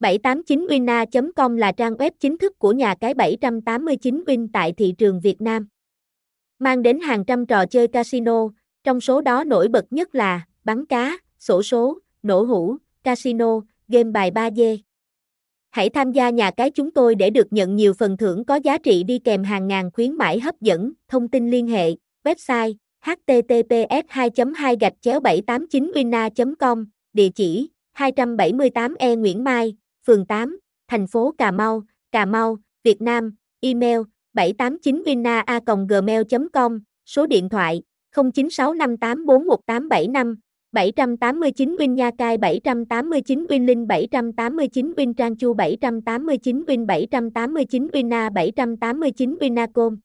789wina.com là trang web chính thức của nhà cái 789 Win tại thị trường Việt Nam. Mang đến hàng trăm trò chơi casino, trong số đó nổi bật nhất là bắn cá, sổ số, nổ hũ, casino, game bài 3D. Hãy tham gia nhà cái chúng tôi để được nhận nhiều phần thưởng có giá trị đi kèm hàng ngàn khuyến mãi hấp dẫn. Thông tin liên hệ, website https 2 2 gạch chéo 789 wina.com, địa chỉ 278 E Nguyễn Mai, phường 8, thành phố Cà Mau, Cà Mau, Việt Nam, email 789winna.gmail.com, số điện thoại 0965841875, 789 Vinh Nha Cai 789 Vinh Linh 789 Vinh Trang Chu 789 Vinh 789 Winna 789 Winnacom